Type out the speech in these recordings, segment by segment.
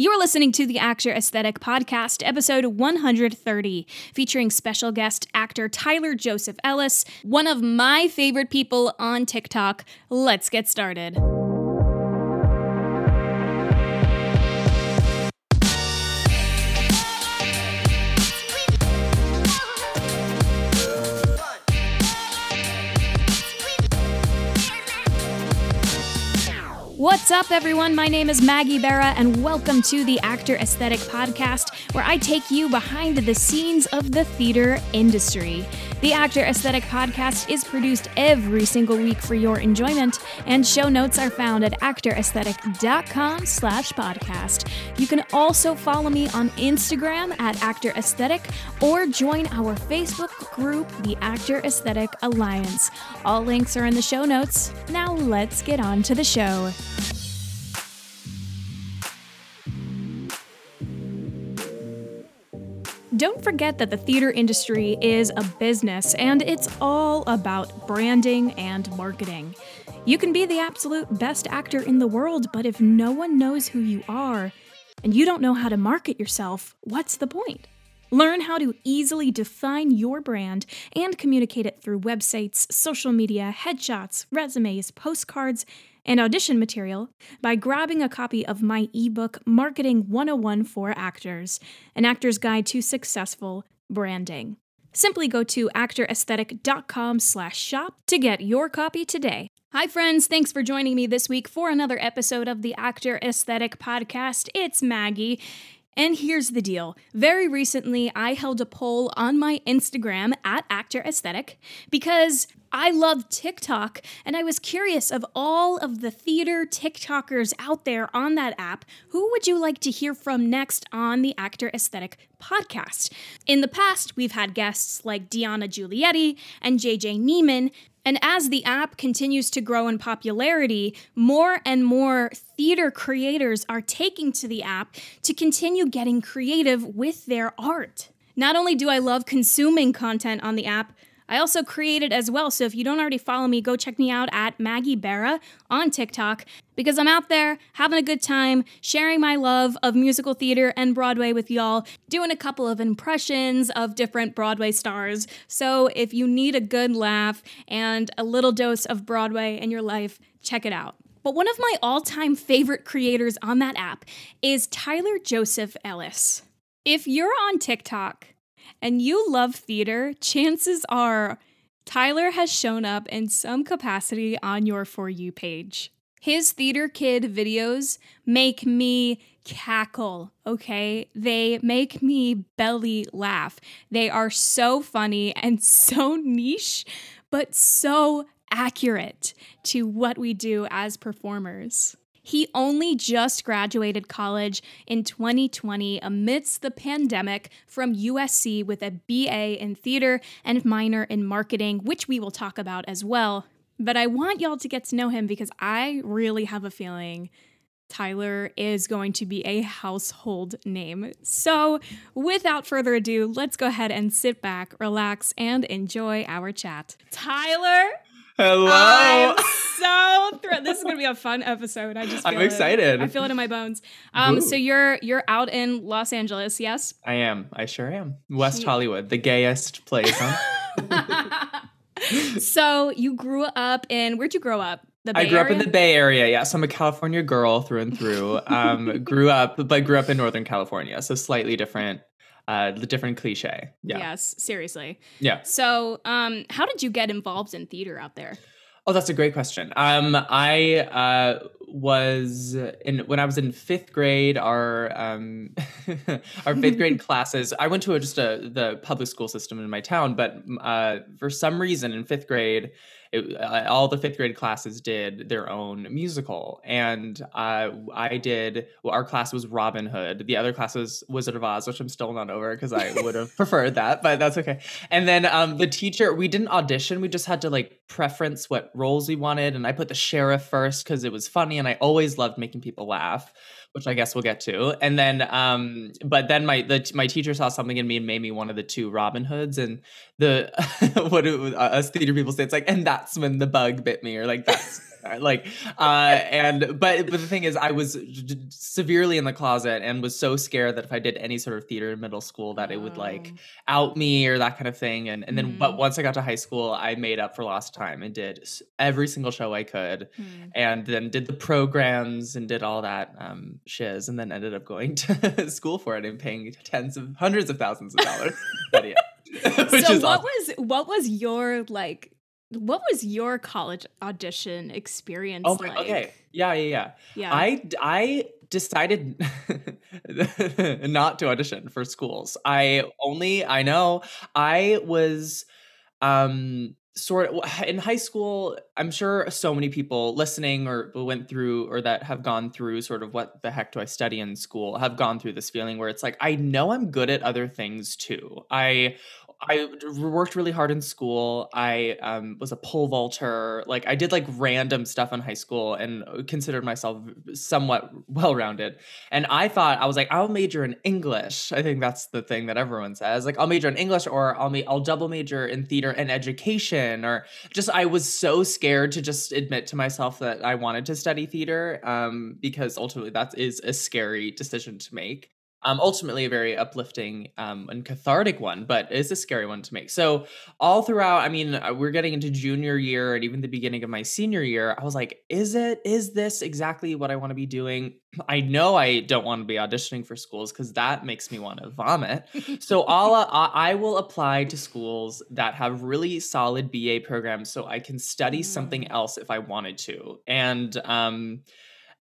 You're listening to the Actor Aesthetic Podcast, episode 130, featuring special guest actor Tyler Joseph Ellis, one of my favorite people on TikTok. Let's get started. What's up, everyone? My name is Maggie Barra, and welcome to the Actor Aesthetic Podcast, where I take you behind the scenes of the theater industry. The Actor Aesthetic Podcast is produced every single week for your enjoyment, and show notes are found at actoraesthetic.com slash podcast. You can also follow me on Instagram at Actor Aesthetic or join our Facebook group, the Actor Aesthetic Alliance. All links are in the show notes. Now let's get on to the show. Don't forget that the theater industry is a business and it's all about branding and marketing. You can be the absolute best actor in the world, but if no one knows who you are and you don't know how to market yourself, what's the point? Learn how to easily define your brand and communicate it through websites, social media, headshots, resumes, postcards, and audition material by grabbing a copy of my ebook Marketing 101 for Actors, an actor's guide to successful branding. Simply go to actoraesthetic.com slash shop to get your copy today. Hi, friends. Thanks for joining me this week for another episode of the Actor Aesthetic Podcast. It's Maggie. And here's the deal. Very recently, I held a poll on my Instagram at Actor Aesthetic because I love TikTok and I was curious of all of the theater TikTokers out there on that app, who would you like to hear from next on the Actor Aesthetic podcast? In the past, we've had guests like Diana Giulietti and JJ Niemann, and as the app continues to grow in popularity, more and more theater creators are taking to the app to continue getting creative with their art. Not only do I love consuming content on the app, I also created as well. So if you don't already follow me, go check me out at Maggie Barra on TikTok because I'm out there having a good time, sharing my love of musical theater and Broadway with y'all, doing a couple of impressions of different Broadway stars. So if you need a good laugh and a little dose of Broadway in your life, check it out. But one of my all time favorite creators on that app is Tyler Joseph Ellis. If you're on TikTok, and you love theater, chances are Tyler has shown up in some capacity on your For You page. His Theater Kid videos make me cackle, okay? They make me belly laugh. They are so funny and so niche, but so accurate to what we do as performers. He only just graduated college in 2020 amidst the pandemic from USC with a BA in theater and minor in marketing, which we will talk about as well. But I want y'all to get to know him because I really have a feeling Tyler is going to be a household name. So, without further ado, let's go ahead and sit back, relax, and enjoy our chat. Tyler, Hello. I'm so thrilled. This is gonna be a fun episode. I just I'm excited. It. I feel it in my bones. Um, Woo. so you're you're out in Los Angeles, yes? I am. I sure am. West Hollywood, the gayest place. Huh? so you grew up in where'd you grow up? The Bay I grew up in the Bay Area. Yes, I'm a California girl through and through. Um, grew up, but grew up in Northern California, so slightly different. Uh, the different cliche. Yeah. Yes, seriously. Yeah. So, um, how did you get involved in theater out there? Oh, that's a great question. Um, I uh, was in when I was in fifth grade. Our um, our fifth grade classes. I went to a, just a the public school system in my town, but uh, for some reason in fifth grade, it, uh, all the fifth grade classes did their own musical, and uh, I did. Well, our class was Robin Hood. The other class was Wizard of Oz, which I'm still not over because I would have preferred that, but that's okay. And then um, the teacher, we didn't audition. We just had to like preference what roles we wanted, and I put the sheriff first because it was funny, and I always loved making people laugh which I guess we'll get to. And then, um, but then my the my teacher saw something in me and made me one of the two Robin Hoods. And the what uh, us theater people say, it's like, and that's when the bug bit me, or like that's like uh and but but the thing is i was severely in the closet and was so scared that if i did any sort of theater in middle school that it would like oh. out me or that kind of thing and and then mm. but once i got to high school i made up for lost time and did every single show i could mm. and then did the programs and did all that um shiz and then ended up going to school for it and paying tens of hundreds of thousands of dollars so what awesome. was what was your like what was your college audition experience oh, like? Okay. Yeah, yeah, yeah. Yeah. I I decided not to audition for schools. I only I know I was um sort of in high school i'm sure so many people listening or went through or that have gone through sort of what the heck do i study in school have gone through this feeling where it's like i know i'm good at other things too i I worked really hard in school. I um, was a pole vaulter. Like I did like random stuff in high school and uh, considered myself somewhat well rounded. And I thought I was like, I'll major in English. I think that's the thing that everyone says. Like I'll major in English or I'll ma- I'll double major in theater and education. Or just I was so scared to just admit to myself that I wanted to study theater um, because ultimately that is a scary decision to make um, ultimately a very uplifting um, and cathartic one, but it's a scary one to make. So all throughout, I mean, uh, we're getting into junior year and even the beginning of my senior year, I was like, is it, is this exactly what I want to be doing? I know I don't want to be auditioning for schools because that makes me want to vomit. so I'll, uh, I will apply to schools that have really solid BA programs so I can study mm. something else if I wanted to. And, um,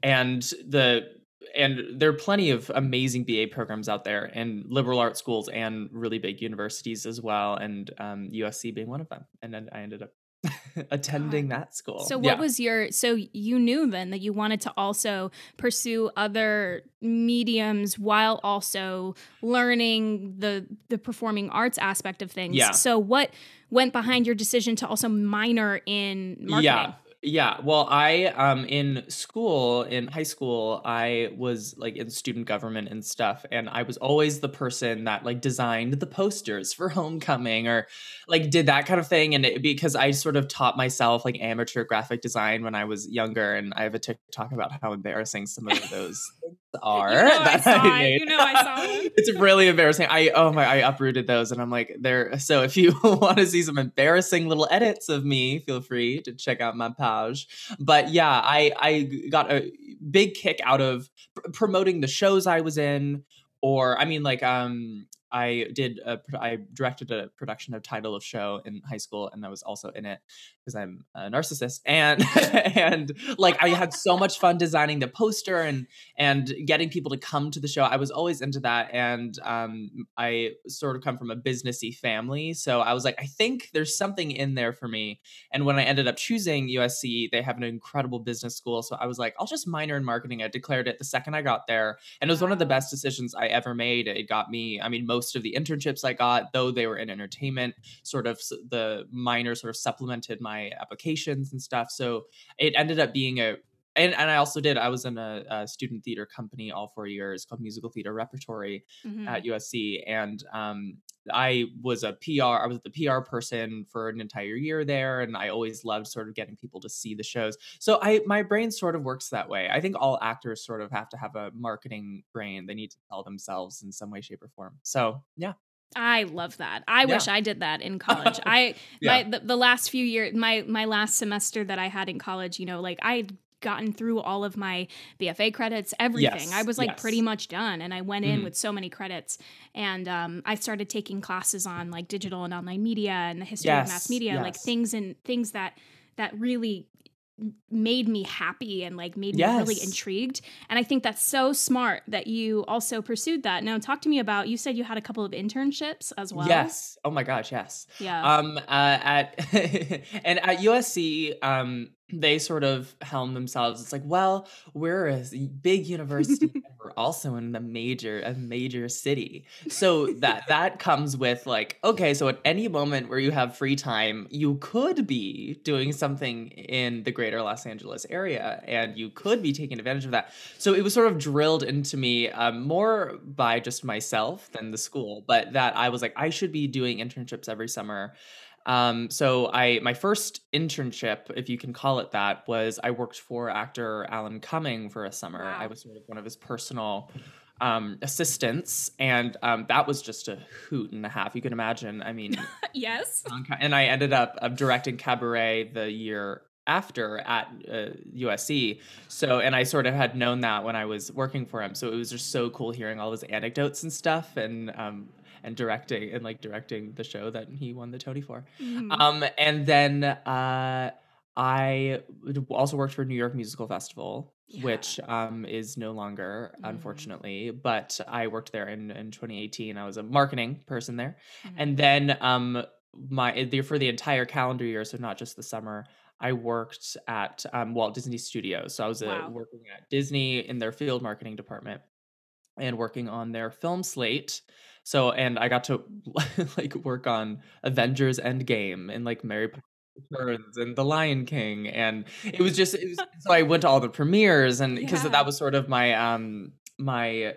and the and there are plenty of amazing BA programs out there, and liberal arts schools, and really big universities as well, and um, USC being one of them. And then I ended up attending God. that school. So what yeah. was your so you knew then that you wanted to also pursue other mediums while also learning the the performing arts aspect of things. Yeah. So what went behind your decision to also minor in marketing? Yeah. Yeah, well, I um in school, in high school, I was like in student government and stuff, and I was always the person that like designed the posters for homecoming or like did that kind of thing and it, because I sort of taught myself like amateur graphic design when I was younger and I have a TikTok about how embarrassing some of those are you know that I, I made. You know I saw it. it's really embarrassing. I oh my I uprooted those and I'm like there so if you want to see some embarrassing little edits of me, feel free to check out my page but yeah, I I got a big kick out of pr- promoting the shows I was in or I mean like um I did a, I directed a production of Title of Show in high school, and I was also in it because I'm a narcissist. And and like I had so much fun designing the poster and and getting people to come to the show. I was always into that, and um, I sort of come from a businessy family, so I was like, I think there's something in there for me. And when I ended up choosing USC, they have an incredible business school, so I was like, I'll just minor in marketing. I declared it the second I got there, and it was one of the best decisions I ever made. It got me, I mean, most most of the internships I got, though they were in entertainment, sort of the minor sort of supplemented my applications and stuff. So it ended up being a and, and I also did. I was in a, a, student theater company all four years called Musical Theater Repertory mm-hmm. at USC, and um, I was a PR. I was the PR person for an entire year there, and I always loved sort of getting people to see the shows. So I my brain sort of works that way. I think all actors sort of have to have a marketing brain. They need to sell themselves in some way, shape, or form. So yeah. I love that. I yeah. wish I did that in college. I yeah. my the, the, last few years my my last semester that I had in college, you know, like I gotten through all of my BFA credits, everything. Yes, I was like yes. pretty much done, and I went in mm. with so many credits. And um, I started taking classes on like digital and online media and the history yes, of mass media, like things and things that that really made me happy and like made yes. me really intrigued and i think that's so smart that you also pursued that. Now talk to me about you said you had a couple of internships as well. Yes. Oh my gosh yes. Yeah. Um uh, at and at usc um they sort of helm themselves. It's like, well, we're a big university, and we're also in the major, a major city. So that that comes with like, okay, so at any moment where you have free time, you could be doing something in the greater Los Angeles area, and you could be taking advantage of that. So it was sort of drilled into me um, more by just myself than the school, but that I was like, I should be doing internships every summer Um, so I my first internship, if you can call it that, was I worked for actor Alan Cumming for a summer. Wow. I was sort of one of his personal um, assistants, and um, that was just a hoot and a half. You can imagine. I mean, yes. and I ended up uh, directing Cabaret the year after at uh, USC. So, and I sort of had known that when I was working for him. So it was just so cool hearing all his anecdotes and stuff, and um, and directing and like directing the show that he won the Tony for. Mhm. Um, and then uh, I also worked for New York Musical Festival, Yeah. which um, is no longer, Mhm. unfortunately. But I worked there in, in 2018. I was a marketing person there, Mhm. and then um, my for the entire calendar year, so not just the summer. I worked at um, Walt Disney Studios, so I was uh, Wow. working at Disney in their field marketing department and working on their film slate. So and I got to like work on Avengers Endgame and like Mary Poppins Returns and The Lion King and it was just it was so I went to all the premieres and because Yeah. that was sort of my um my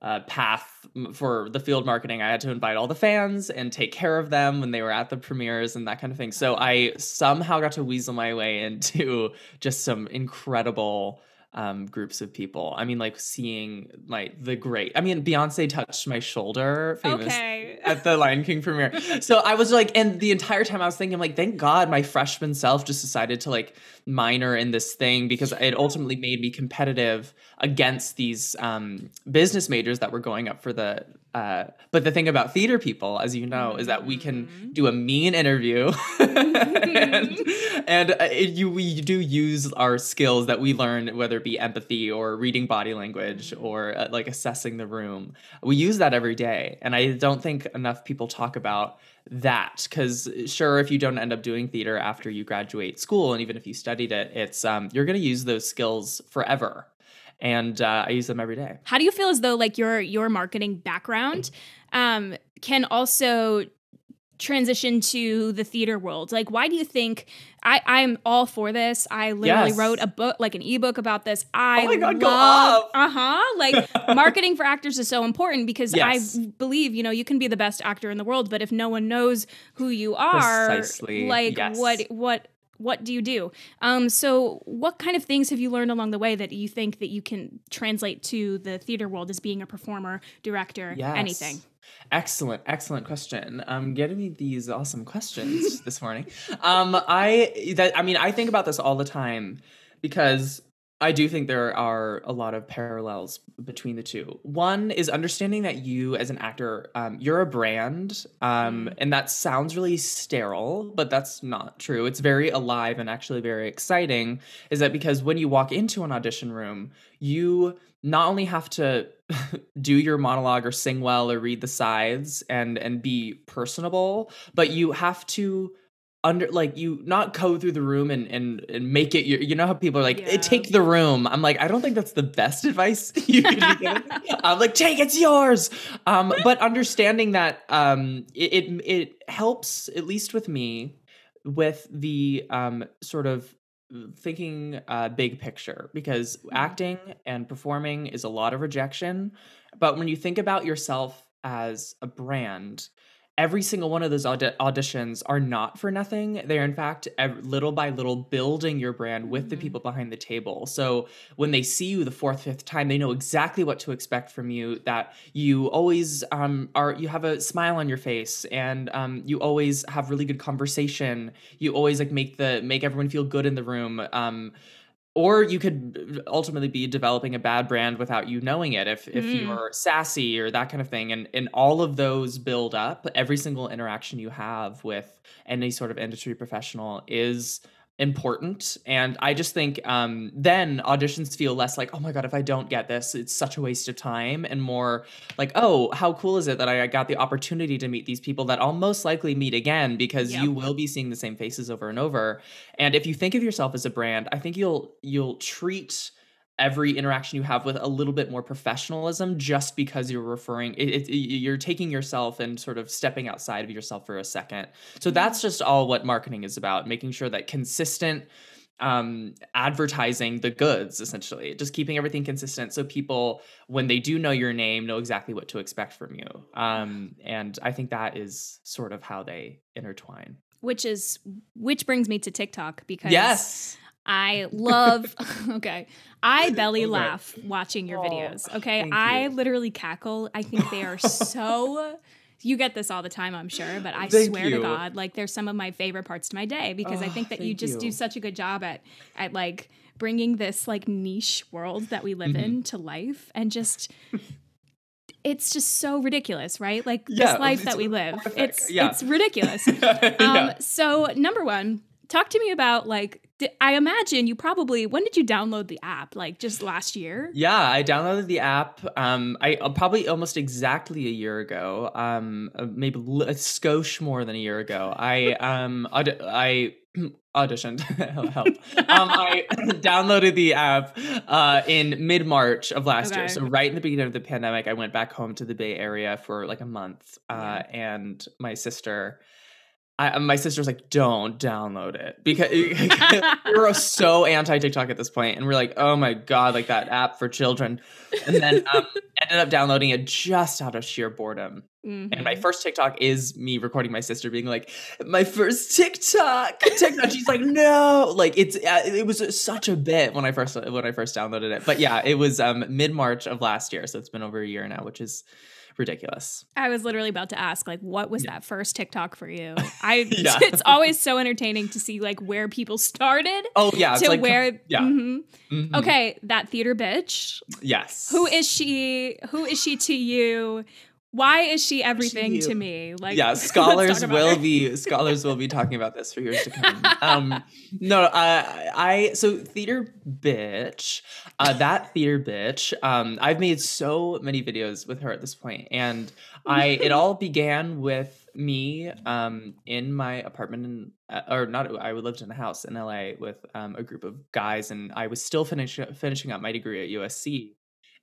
uh, path for the field marketing. I had to invite all the fans and take care of them when they were at the premieres and that kind of thing. So I somehow got to weasel my way into just some incredible um groups of people. I mean like seeing like the great I mean Beyonce touched my shoulder famous Okay. at the Lion King premiere. So I was like, and the entire time I was thinking, like, thank God my freshman self just decided to like minor in this thing because it ultimately made me competitive against these um, business majors that were going up for the. Uh, but the thing about theater people, as you know, is that we can Mhm. do a mean interview, and, and uh, it, you we do use our skills that we learn, whether it be empathy or reading body language Mhm. or uh, like assessing the room we use that every day and i don't think enough people talk about that because sure if you don't end up doing theater after you graduate school and even if you studied it it's um, you're going to use those skills forever and uh, i use them every day How do you feel as though like your your marketing background um, can also transition to the theater world? Like, why do you think I I'm all for this? I literally Yes. wrote a book, like an ebook about this. I Oh my God, love, off. uh huh. Like marketing for actors is so important because Yes. I believe you know you can be the best actor in the world, but if no one knows who you are, Precisely, like yes. what what what do you do? Um, so what kind of things have you learned along the way that you think that you can translate to the theater world as being a performer, director, yes anything? excellent excellent question um getting me these awesome questions this morning um i that i mean i think about this all the time because I do think there are a lot of parallels between the two. One is understanding that you, as an actor, um, you're a brand, um, Mm. and that sounds really sterile, but that's not true. It's very alive and actually very exciting. Is that because when you walk into an audition room, you not only have to do your monologue or sing well or read the sides and and be personable, but you have to under like you not go through the room and and, and make it your, you know how people are like "Eh, Yeah. take the room i'm like i don't think that's the best advice you could be given i'm like take it's yours um but understanding that um it, it it helps at least with me with the um sort of thinking uh big picture because Mm-hmm. acting and performing is a lot of rejection but when you think about yourself as a brand every single one of those audi- auditions are not for nothing. They're in fact ev- little by little building your brand with the Mhm. people behind the table. So when they see you the fourth, fifth time, they know exactly what to expect from you. That you always um, are, you have a smile on your face, and um, you always have really good conversation. You always like make the make everyone feel good in the room. Um, or you could ultimately be developing a bad brand without you knowing it if if Mm. you're sassy or that kind of thing and and all of those build up every single interaction you have with any sort of industry professional is important and i just think um then auditions feel less like oh my god if i don't get this it's such a waste of time and more like oh how cool is it that i got the opportunity to meet these people that i'll most likely meet again because Yep. you will be seeing the same faces over and over and if you think of yourself as a brand, I think you'll you'll treat every interaction you have with a little bit more professionalism just because you're referring it, it, you're taking yourself and sort of stepping outside of yourself for a second. So that's just all what marketing is about, making sure that consistent um advertising the goods essentially just keeping everything consistent so people when they do know your name know exactly what to expect from you um and i think that is sort of how they intertwine which is which brings me to TikTok because yes. I love okay. I belly laugh watching your Oh, videos. Okay. I you. literally cackle. I think they are so you get this all the time, I'm sure, but I Thank swear to. God, like they're some of my favorite parts to my day because I Oh, think that you just do such a good job at at like bringing this like niche world that we live Mhm. in to life and just it's just so ridiculous, right? Like Yeah, this life that we live. horrific. It's Yeah. it's ridiculous. yeah. Um, so number one, talk to me about like I imagine you probably when did you download the app? Like just last year? Yeah, I downloaded the app. Um, I uh, probably almost exactly a year ago. Um, uh, maybe l- a skosh more than a year ago. I um, aud- I auditioned. Help. Um, I downloaded the app uh in mid March of last year. So right in the beginning of the pandemic, I went back home to the Bay Area for like a month. Uh, and my sister. I, my sister's like, don't download it because we were so anti TikTok at this point, and we're like, oh my god, like that app for children. And then um, ended up downloading it just out of sheer boredom. And my Mhm. first TikTok is me recording my sister being like, my first TikTok, TikTok. She's like, no, like it's uh, it was such a bit when I first when I first downloaded it. But yeah, it was um, mid March of last year, so it's been over a year now, which is ridiculous. I was literally about to ask like what was that first TikTok for you? I Yeah. it's always so entertaining to see like where people started Oh yeah, to like where yeah. Mhm. mhm, Okay, that theater bitch. yes. Who is she? Who is she to you? Why is she everything you? to me? Like yeah, scholars will her. be scholars will be talking about this for years to come. Um, no, uh, I so theater bitch, uh, that theater bitch. Um, I've made so many videos with her at this point, and I it all began with me um, in my apartment in uh, or not I lived in a house in LA with um, a group of guys, and I was still finish, finishing up my degree at USC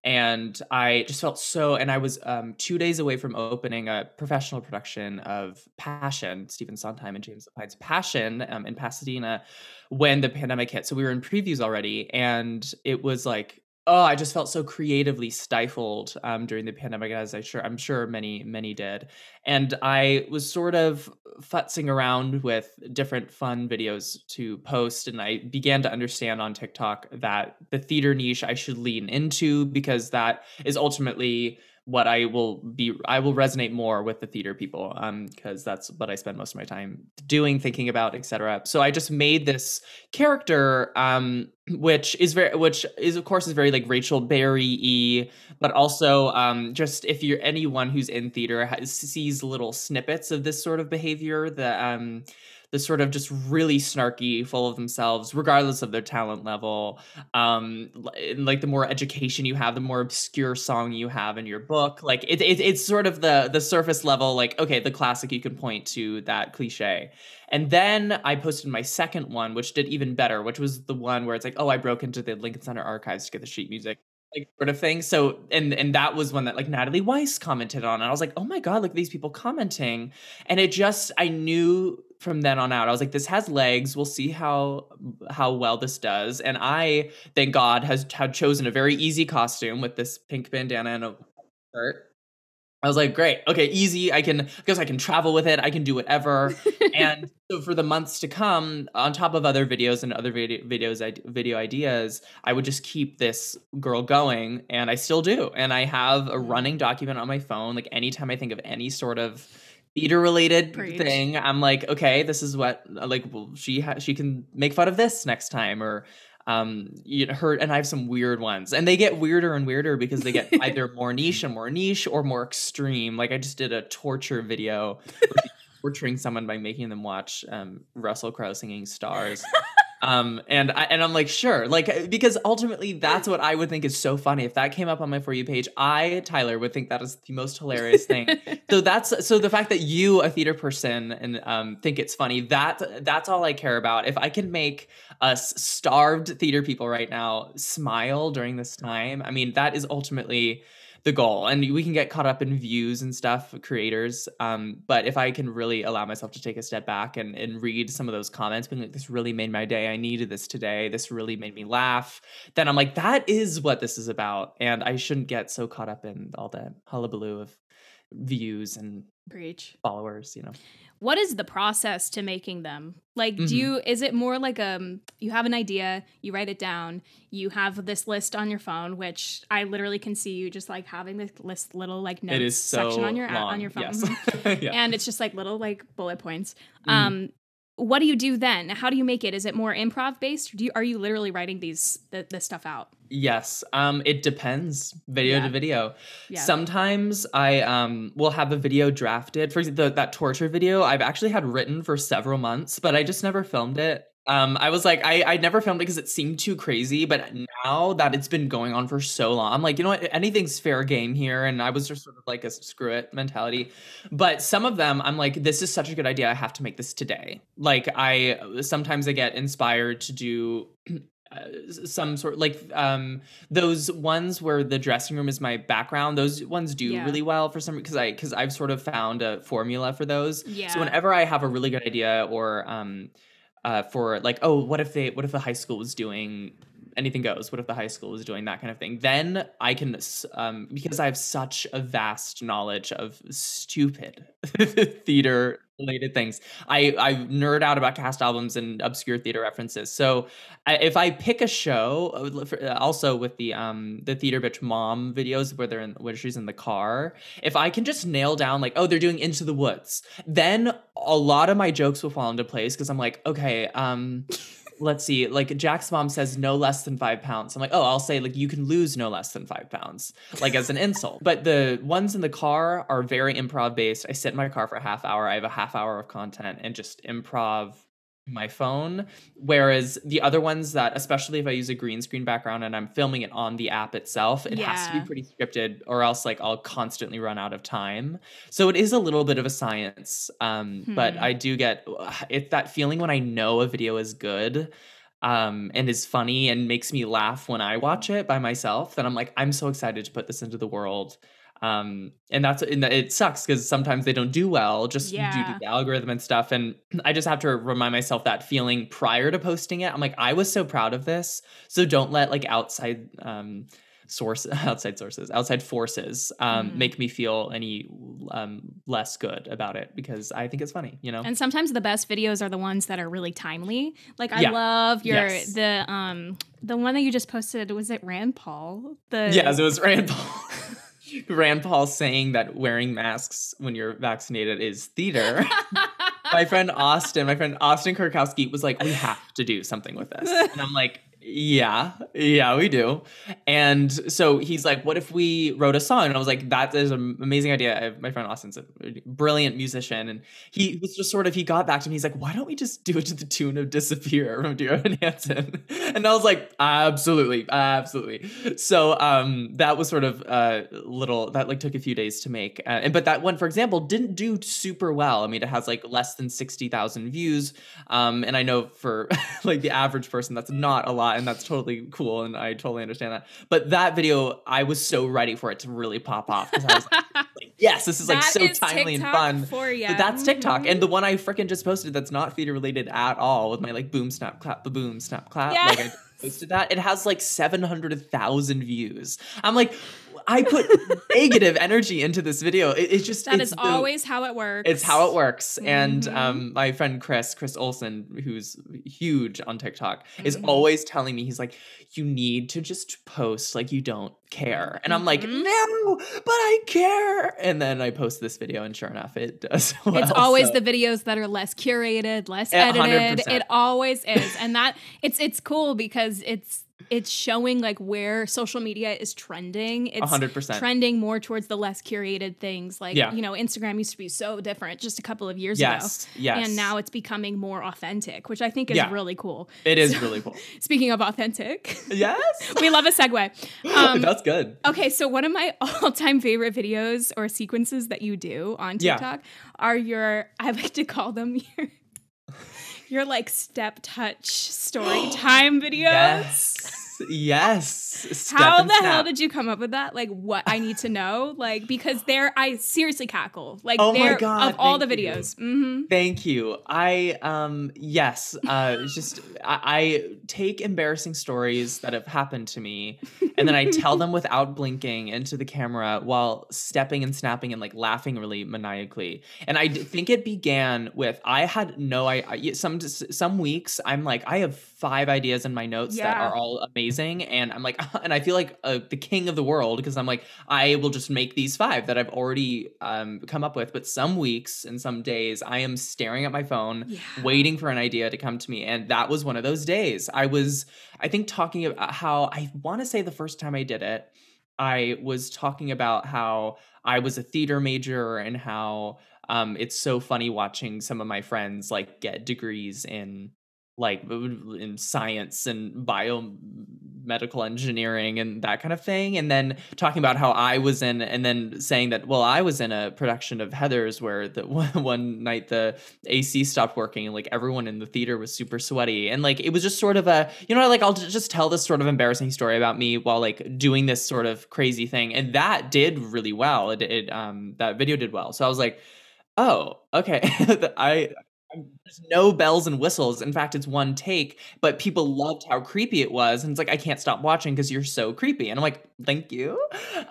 and I just felt so. And I was um, two days away from opening a professional production of Passion, Stephen Sondheim and James Lapine's Passion um, in Pasadena when the pandemic hit. So we were in previews already, and it was like. Oh, I just felt so creatively stifled um, during the pandemic, as I sure I'm sure many many did, and I was sort of futzing around with different fun videos to post, and I began to understand on TikTok that the theater niche I should lean into because that is ultimately what I will be I will resonate more with the theater people um because that's what I spend most of my time doing thinking about etc so I just made this character um which is very which is of course is very like Rachel Berry y but also um just if you're anyone who's in theater has, sees little snippets of this sort of behavior the um the sort of just really snarky full of themselves regardless of their talent level. Um like the more education you have the more obscure song you have in your book. Like it, it, it's sort of the the surface level like okay the classic you can point to that cliche. And then i posted my second one which did even better which was the one where it's like oh i broke into the lincoln center archives to get the sheet music like sort of thing. So and and that was one that like natalie weiss commented on. And i was like oh my god look at these people commenting. And it just i knew from then on out. I was like this has legs. We'll see how how well this does. And i thank god has had chosen a very easy costume with this pink bandana and a shirt. I was like great. Okay easy. I can because i can travel with it. I can do whatever. And so for the months to come on top of other videos and other video videos video ideas i would just keep this girl going and i still do. And i have a mm-hmm. running document on my phone. Like anytime i think of any sort of theater related Preach. thing i'm like okay this is what like well, she ha- she can make fun of this next time or um you know her and i have some weird ones. And they get weirder and weirder because they get either more niche and more niche or more extreme. Like i just did a torture video torturing someone by making them watch um russell crowe singing stars um and i and i'm like sure. Like because ultimately that's what i would think is so funny. If that came up on my for you page i tyler would think that is the most hilarious thing. So that's so the fact that you a theater person and um think it's funny that that's all i care about. If i can make us starved theater people right now smile during this time i mean that is ultimately the goal and we can get caught up in views and stuff creators um but if i can really allow myself to take a step back and, and read some of those comments being like this really made my day. I needed this today. This really made me laugh then i'm like that is what this is about and i shouldn't get so caught up in all that hullabaloo of views and Preach. followers you know what is the process to making them? Like, Mhm. do you is it more like um you have an idea, you write it down, you have this list on your phone, which I literally can see you just like having this list little like notes so section on your long. on your phone. Yes. Yeah. and it's just like little like bullet points. Mhm. Um, what do you do then? How do you make it? Is it more improv based? Do you are you literally writing these th- this stuff out? Yes. Um, it depends, video Yeah. to video. Yeah. Sometimes I um will have a video drafted. For example, the, that torture video, I've actually had written for several months, but I just never filmed it. Um, I was like, I I never filmed it because it seemed too crazy. But now that it's been going on for so long, I'm like, you know what? Anything's fair game here. And I was just sort of like a screw it mentality. But some of them, I'm like, this is such a good idea. I have to make this today. Like I sometimes I get inspired to do uh, some sort like um those ones where the dressing room is my background those ones do Yeah. really well for some because i because i've sort of found a formula for those Yeah. so whenever i have a really good idea or um uh for like oh what if they what if the high school was doing anything goes what if the high school was doing that kind of thing? Then i can um because i have such a vast knowledge of stupid theater related things i i nerd out about cast albums and obscure theater references. So if i pick a show uh, uh, also with the um the theater bitch mom videos where they're in where she's in the car if i can just nail down like oh they're doing into the woods then a lot of my jokes will fall into place because i'm like okay um let's see like jack's mom says no less than five pounds. I'm like oh i'll say like you can lose no less than five pounds like as an insult. But the ones in the car are very improv based i sit in my car for a half hour. I have a half hour of content and just improv my phone whereas the other ones that especially if i use a green screen background and i'm filming it on the app itself it has to be pretty scripted or else like i'll constantly run out of time. So it is a little bit of a science um but Hmm. i do get it's that feeling when i know a video is good um and is funny and makes me laugh when i watch it by myself then i'm like i'm so excited to put this into the world um and that's and it sucks because sometimes they don't do well just due to the algorithm and stuff and i just have to remind myself that feeling prior to posting it i'm like i was so proud of this so don't let like outside um source outside sources outside forces um Mhm. make me feel any um less good about it because i think it's funny you know And sometimes the best videos are the ones that are really timely. Like I Yeah. love your Yes. the um the one that you just posted. Was it Rand Paul? The Yes, it was Rand Paul. Rand Paul saying that wearing masks when you're vaccinated is theater. my friend Austin, my friend Austin Kurkowski was like, "We have to do something with this," and I'm like, "Yeah, yeah, we do." And so he's like, "What if we wrote a song?" And I was like, "That is an amazing idea." My friend Austin's a brilliant musician, and he was just sort of he got back to me. He's like, "Why don't we just do it to the tune of "Disappear" from Dear Evan Hansen?" And I was like, "Absolutely, absolutely." So um, that was sort of a little that like took a few days to make, uh, and but that one, for example, didn't do super well. I mean, it has like less than sixty thousand views, um, and I know for like the average person, that's not a lot, and that's totally cool, and I totally understand that. But that video, I was so ready for it to really pop off because I was like, "Yes, this is like That so is timely TikTok and fun." for you. But that's TikTok, Mhm. and the one I freaking just posted that's not theater related at all with my like boom snap clap boom snap clap. Yeah. Like I posted that. It has like seven hundred thousand views. I'm like, I put negative energy into this video. It, it's just That it's is the- always how it works. it's how it works. And Mhm. um, my friend Chris, Chris Olsen, who's huge on TikTok, is Mhm. always telling me, he's like, you need to just post like you don't care. And I'm like, Mhm. no, but I care. And then I post this video, and sure enough, it does. Well, it's always so- the videos that are less curated, less edited. percent. It always is. And that it's it's cool because it's it's showing like where social media is trending. It's 100%. trending more towards the less curated things. Like, Yeah. you know, Instagram used to be so different just a couple of years Yes, ago. yes. And now it's becoming more authentic, which I think is Yeah. really cool. It is really cool. Speaking of authentic, yes. we love a segue. Um, That's good. Okay, so one of my all-time favorite videos or sequences that you do on Yeah. TikTok are your I like to call them your your like step touch story time videos. Yes. Yes. Step How the hell did you come up with that? Like, what I need to know, like, because there, I seriously cackle. Like, Oh my there God, of all the you. videos. hmm Thank you. I um yes, uh just I, I take embarrassing stories that have happened to me and then I tell them without blinking into the camera while stepping and snapping and like laughing really maniacally. And I d- think it began with I had no I I- some some weeks I'm like I have five ideas in my notes that are all amazing and I'm like and I feel like uh, the king of the world because I'm like I will just make these five that I've already um, come up with. But some weeks and some days, I am staring at my phone, Yeah. waiting for an idea to come to me. And that was one of those days. I was, I think, talking about how I want to say the first time I did it, I was talking about how I was a theater major and how um, it's so funny watching some of my friends like get degrees in like in science and biomedical engineering and that kind of thing and then talking about how I was in and then saying that well I was in a production of Heathers where the one, night the AC stopped working and like everyone in the theater was super sweaty. And like it was just sort of a you know like I'll just tell this sort of embarrassing story about me while like doing this sort of crazy thing and that did really well. It, it um that video did well. So I was like oh okay. I there's no bells and whistles. In fact, it's one take, but people loved how creepy it was. And it's like, I can't stop watching because you're so creepy. And I'm like, thank you.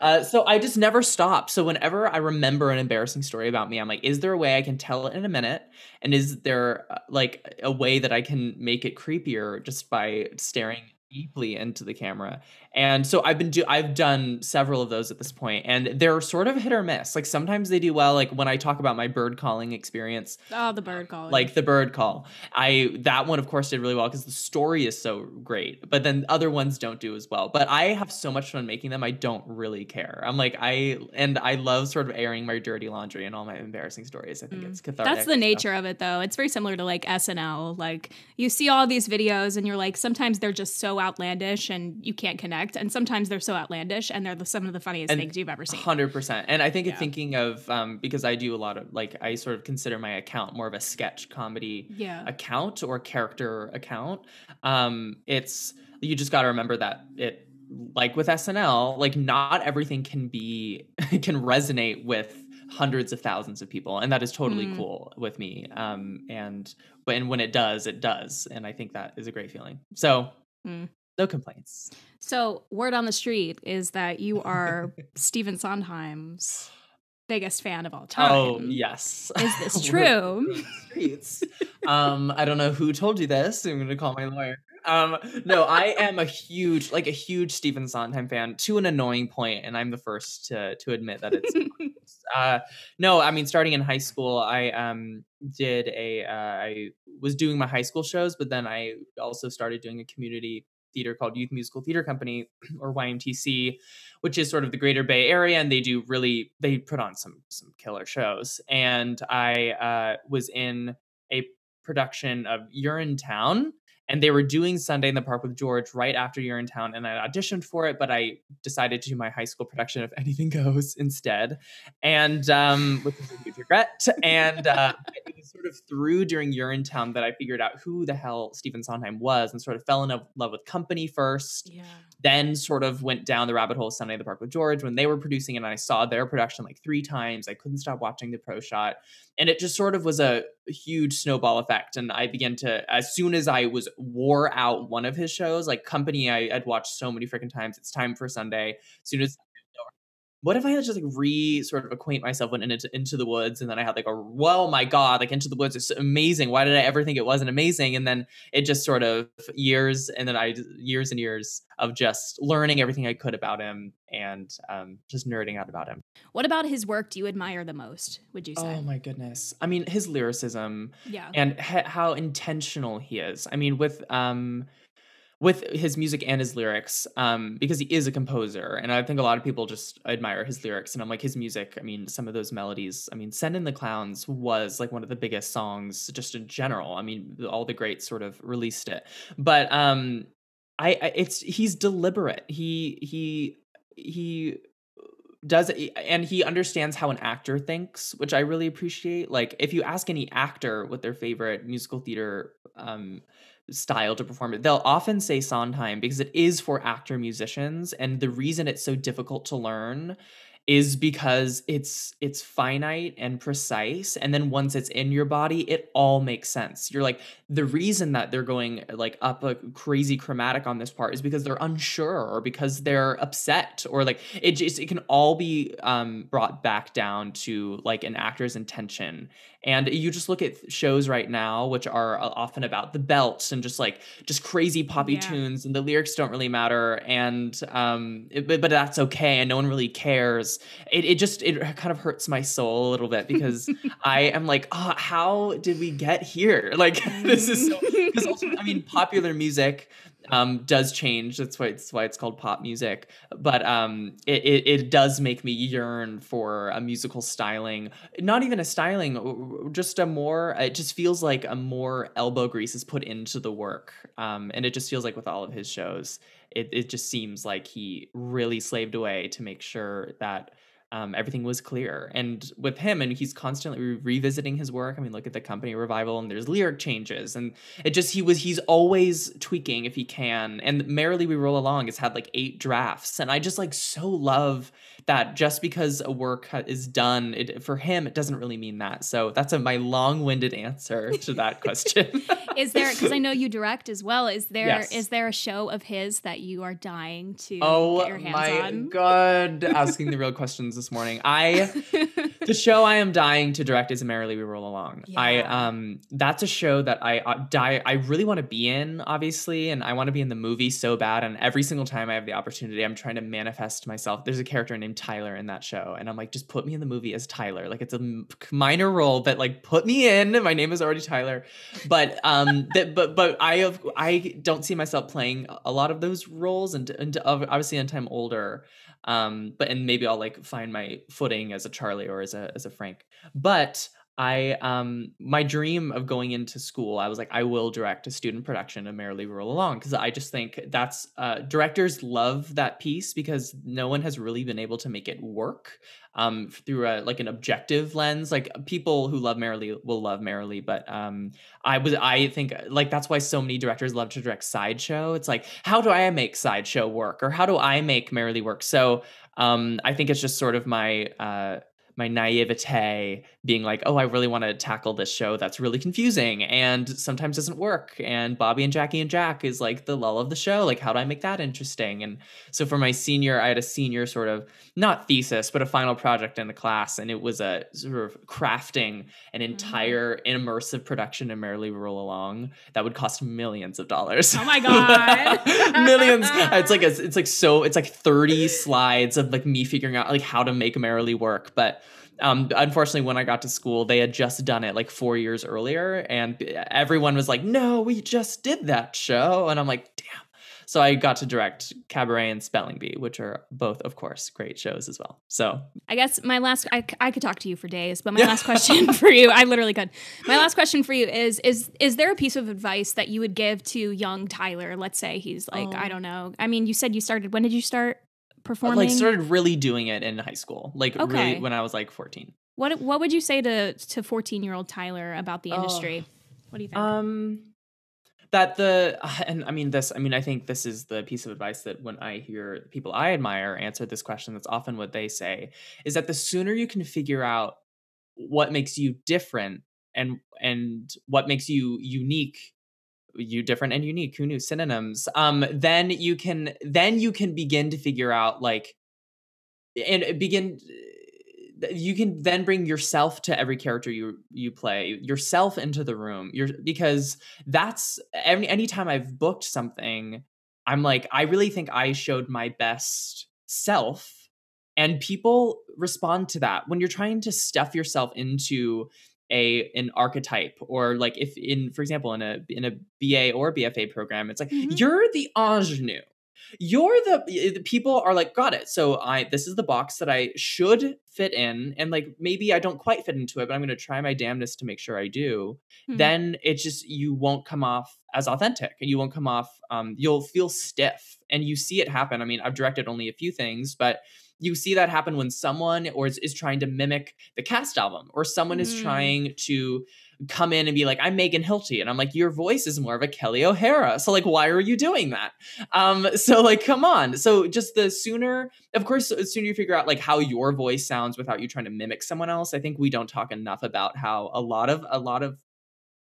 Uh, so I just never stop. So whenever I remember an embarrassing story about me, I'm like, is there a way I can tell it in a minute? And is there uh, like a way that I can make it creepier just by staring deeply into the camera? And so I've been do I've done several of those at this point, and they're sort of hit or miss. Like sometimes they do well. Like when I talk about my bird calling experience, Oh, the bird call. like the bird call i that one of course did really well because the story is so great but then other ones don't do as well but i have so much fun making them i don't really care i'm like i and i love sort of airing my dirty laundry and all my embarrassing stories i think Mm. it's cathartic That's the so- nature of it, though. It's very similar to like SNL. Like you see all these videos, and you're like, sometimes they're just so outlandish, and you can't connect, and sometimes they're so outlandish, and they're the, some of the funniest And things you've ever seen. Hundred percent, and I think Yeah. thinking of um, because I do a lot of like I sort of consider my account more of a sketch comedy Yeah. account or character account. Um, it's you just got to remember that it like with SNL, like not everything can be can resonate with hundreds of thousands of people, and that is totally Mm. cool with me. Um, and and when it does, it does, and I think that is a great feeling. So Mm. No complaints. So, word on the street is that you are Stephen Sondheim's biggest fan of all time. Oh yes, Is this true? streets. um, I don't know who told you this. I'm gonna call my lawyer. Um, no, I am a huge, like a huge Stephen Sondheim fan to an annoying point, and I'm the first to to admit that it's. uh, no, I mean, starting in high school, I um did a uh, I was doing my high school shows, but then I also started doing a community theater called Youth Musical Theater Company or YMTC, which is sort of the Greater Bay Area, and they do really they put on some some killer shows. And I uh, was in a production of Urinetown, and they were doing Sunday in the Park with George right after Urinetown, and I auditioned for it, but I decided to do my high school production of Anything Goes instead, and um, is a huge regret. And uh, it was sort of through during Urinetown that I figured out who the hell Stephen Sondheim was, and sort of fell in love- love with Company first yeah. then sort of went down the rabbit hole of Sunday in the Park with George when they were producing it. And I saw their production like three times. I couldn't stop watching the pro shot. And it just sort of was a huge snowball effect. And I began to, as soon as I was wore out one of his shows, like Company, I had watched so many freaking times. It's time for Sunday. As soon as what if I had to just like re sort of acquaint myself with into, into the woods and then I had like a well my god like into the woods is amazing why did I ever think it wasn't amazing and then it just sort of years and then I years and years of just learning everything I could about him and um, just nerding out about him. What about his work do you admire the most, would you say? Oh my goodness! I mean his lyricism yeah. and h- how intentional he is. I mean with um with his music and his lyrics um because he is a composer and i think a lot of people just admire his lyrics and i'm like his music i mean some of those melodies i mean send in the clowns was like one of the biggest songs just in general i mean all the greats sort of released it but um i, I it's he's deliberate he he he does and he understands how an actor thinks which i really appreciate like if you ask any actor what their favorite musical theater um style to perform it. They'll often say Sondheim because it is for actor musicians. And the reason it's so difficult to learn is because it's it's finite and precise and then once it's in your body it all makes sense you're like the reason that they're going like up a crazy chromatic on this part is because they're unsure or because they're upset or like it just it can all be um, brought back down to like an actor's intention and you just look at shows right now which are uh, often about the belts and just like just crazy poppy yeah. tunes and the lyrics don't really matter and um it, but, but that's okay and no one really cares it, it just it kind of hurts my soul a little bit because i am like oh how did we get here like this is so because also i mean popular music um, does change. That's why it's why it's called pop music. But um, it, it, it does make me yearn for a musical styling. Not even a styling, just a more. It just feels like a more elbow grease is put into the work. Um, and it just feels like with all of his shows, it it just seems like he really slaved away to make sure that um, everything was clear. And with him, and he's constantly re- revisiting his work. I mean, look at the company revival, and there's lyric changes, and it just he was he's always tweaking if he can. And merrily we roll along has had like eight drafts, and I just like so love that just because a work is done it, for him it doesn't really mean that so that's a, my long-winded answer to that question is there because i know you direct as well is there yes. is there a show of his that you are dying to oh get your hands my on? god asking the real questions this morning i the show i am dying to direct is merrily we roll along yeah. i um that's a show that i uh, die i really want to be in obviously and i want to be in the movie so bad and every single time i have the opportunity i'm trying to manifest myself there's a character named Tyler in that show. And I'm like, just put me in the movie as Tyler. Like it's a minor role, but like put me in. My name is already Tyler. But um that but but I have I don't see myself playing a lot of those roles and, and obviously until I'm older. Um, but and maybe I'll like find my footing as a Charley or as a as a Frank. But I um my dream of going into school, I was like, I will direct a student production of Merrily Roll Along because I just think that's uh, directors love that piece because no one has really been able to make it work um through a like an objective lens. Like people who love Merrily will love Merrily, but um I was I think like that's why so many directors love to direct sideshow. It's like how do I make sideshow work or how do I make Merrily work? So um I think it's just sort of my uh my naivete being like, oh, I really want to tackle this show that's really confusing and sometimes doesn't work. And Bobby and Jackie and Jack is like the lull of the show. Like, how do I make that interesting? And so for my senior, I had a senior sort of not thesis, but a final project in the class. And it was a sort of crafting an mm. entire mm-hmm. immersive production of Merrily Roll Along that would cost millions of dollars. Oh my God. millions. It's like, a, it's like so, it's like 30 slides of like me figuring out like how to make Merrily work. But um, unfortunately, when I got to school, they had just done it like four years earlier, and everyone was like, "No, we just did that show," and I'm like, "Damn." So I got to direct Cabaret and Spelling Bee, which are both, of course, great shows as well. So I guess my last, I, I could talk to you for days, but my last question for you, I literally could. My last question for you is, is, is there a piece of advice that you would give to young Tyler? Let's say he's like, oh. I don't know. I mean, you said you started, when did you start? Performing? Like started really doing it in high school. Like okay. really when I was like 14. What what would you say to to 14-year-old Tyler about the industry? what do you think? Um that the and I mean this I mean I think this is the piece of advice that when I hear people I admire answer this question that's often what they say is that the sooner you can figure out what makes you different and and what makes you unique you different and unique who knew? Synonyms. Um then you can then you can begin to figure out like and begin you can then bring yourself to every character you you play yourself into the room. You're because that's any anytime i've booked something i'm like i really think i showed my best self and people respond to that. When you're trying to stuff yourself into a an archetype or like if in for example in a in a BA or BFA program it's like mm-hmm. you're the ingenue. You're the, the people are like got it. So i this is the box that i should fit in and like maybe i don't quite fit into it but i'm going to try my damnedest to make sure i do. Mm-hmm. then it just you won't come off as authentic. And you won't come off um you'll feel stiff and you see it happen. I mean i've directed only a few things but you see that happen when someone or is, is trying to mimic the cast album or someone mm. is trying to come in and be like, I'm Megan Hilty. And I'm like, your voice is more of a Kelli O'Hara. So like, why are you doing that? Um, so like, come on. So just the sooner, of course, the sooner you figure out like how your voice sounds without you trying to mimic someone else. I think we don't talk enough about how a lot of a lot of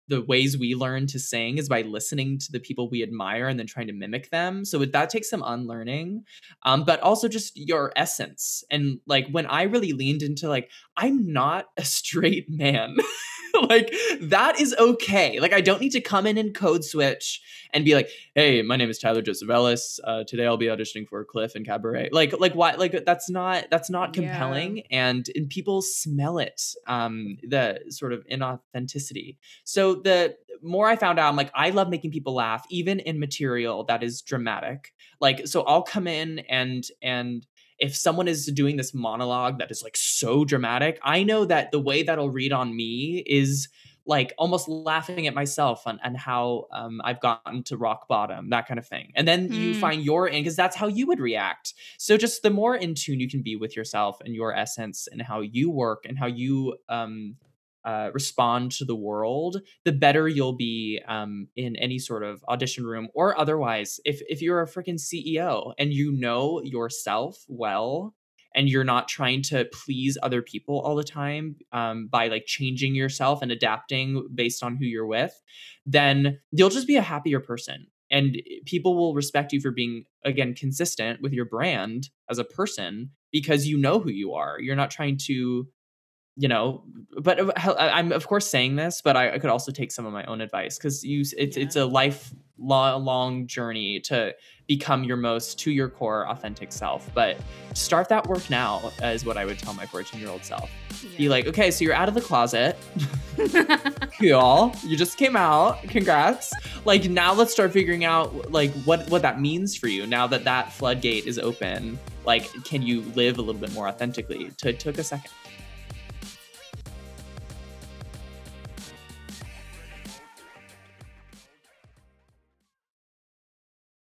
the ways we learn to sing is by listening to the people we admire and then trying to mimic them. So that takes some unlearning, um, but also just your essence. And like when I really leaned into like, I'm not a straight man. like that is okay. Like I don't need to come in and code switch and be like, "Hey, my name is Tyler Joseph Ellis. Uh, today I'll be auditioning for Cliff and Cabaret." Like, like why? Like that's not that's not compelling, yeah. and and people smell it. Um, the sort of inauthenticity. So the more I found out, I'm like, I love making people laugh, even in material that is dramatic. Like, so I'll come in and and if someone is doing this monologue that is like so dramatic, I know that the way that'll read on me is like almost laughing at myself and, and how um, I've gotten to rock bottom, that kind of thing. And then mm. you find your in because that's how you would react. So just the more in tune you can be with yourself and your essence and how you work and how you um, uh, respond to the world, the better you'll be um, in any sort of audition room or otherwise. If if you're a freaking CEO and you know yourself well, and you're not trying to please other people all the time um, by like changing yourself and adapting based on who you're with, then you'll just be a happier person. And people will respect you for being, again, consistent with your brand as a person because you know who you are. You're not trying to you know but uh, i'm of course saying this but i, could also take some of my own advice because you it's, yeah. it's a lifelong journey to become your most to your core authentic self but start that work now is what i would tell my 14 year old self yeah. be like okay so you're out of the closet. Cool you just came out congrats. Like now let's start figuring out like what what that means for you now that that floodgate is open. Like can you live a little bit more authentically? To took a second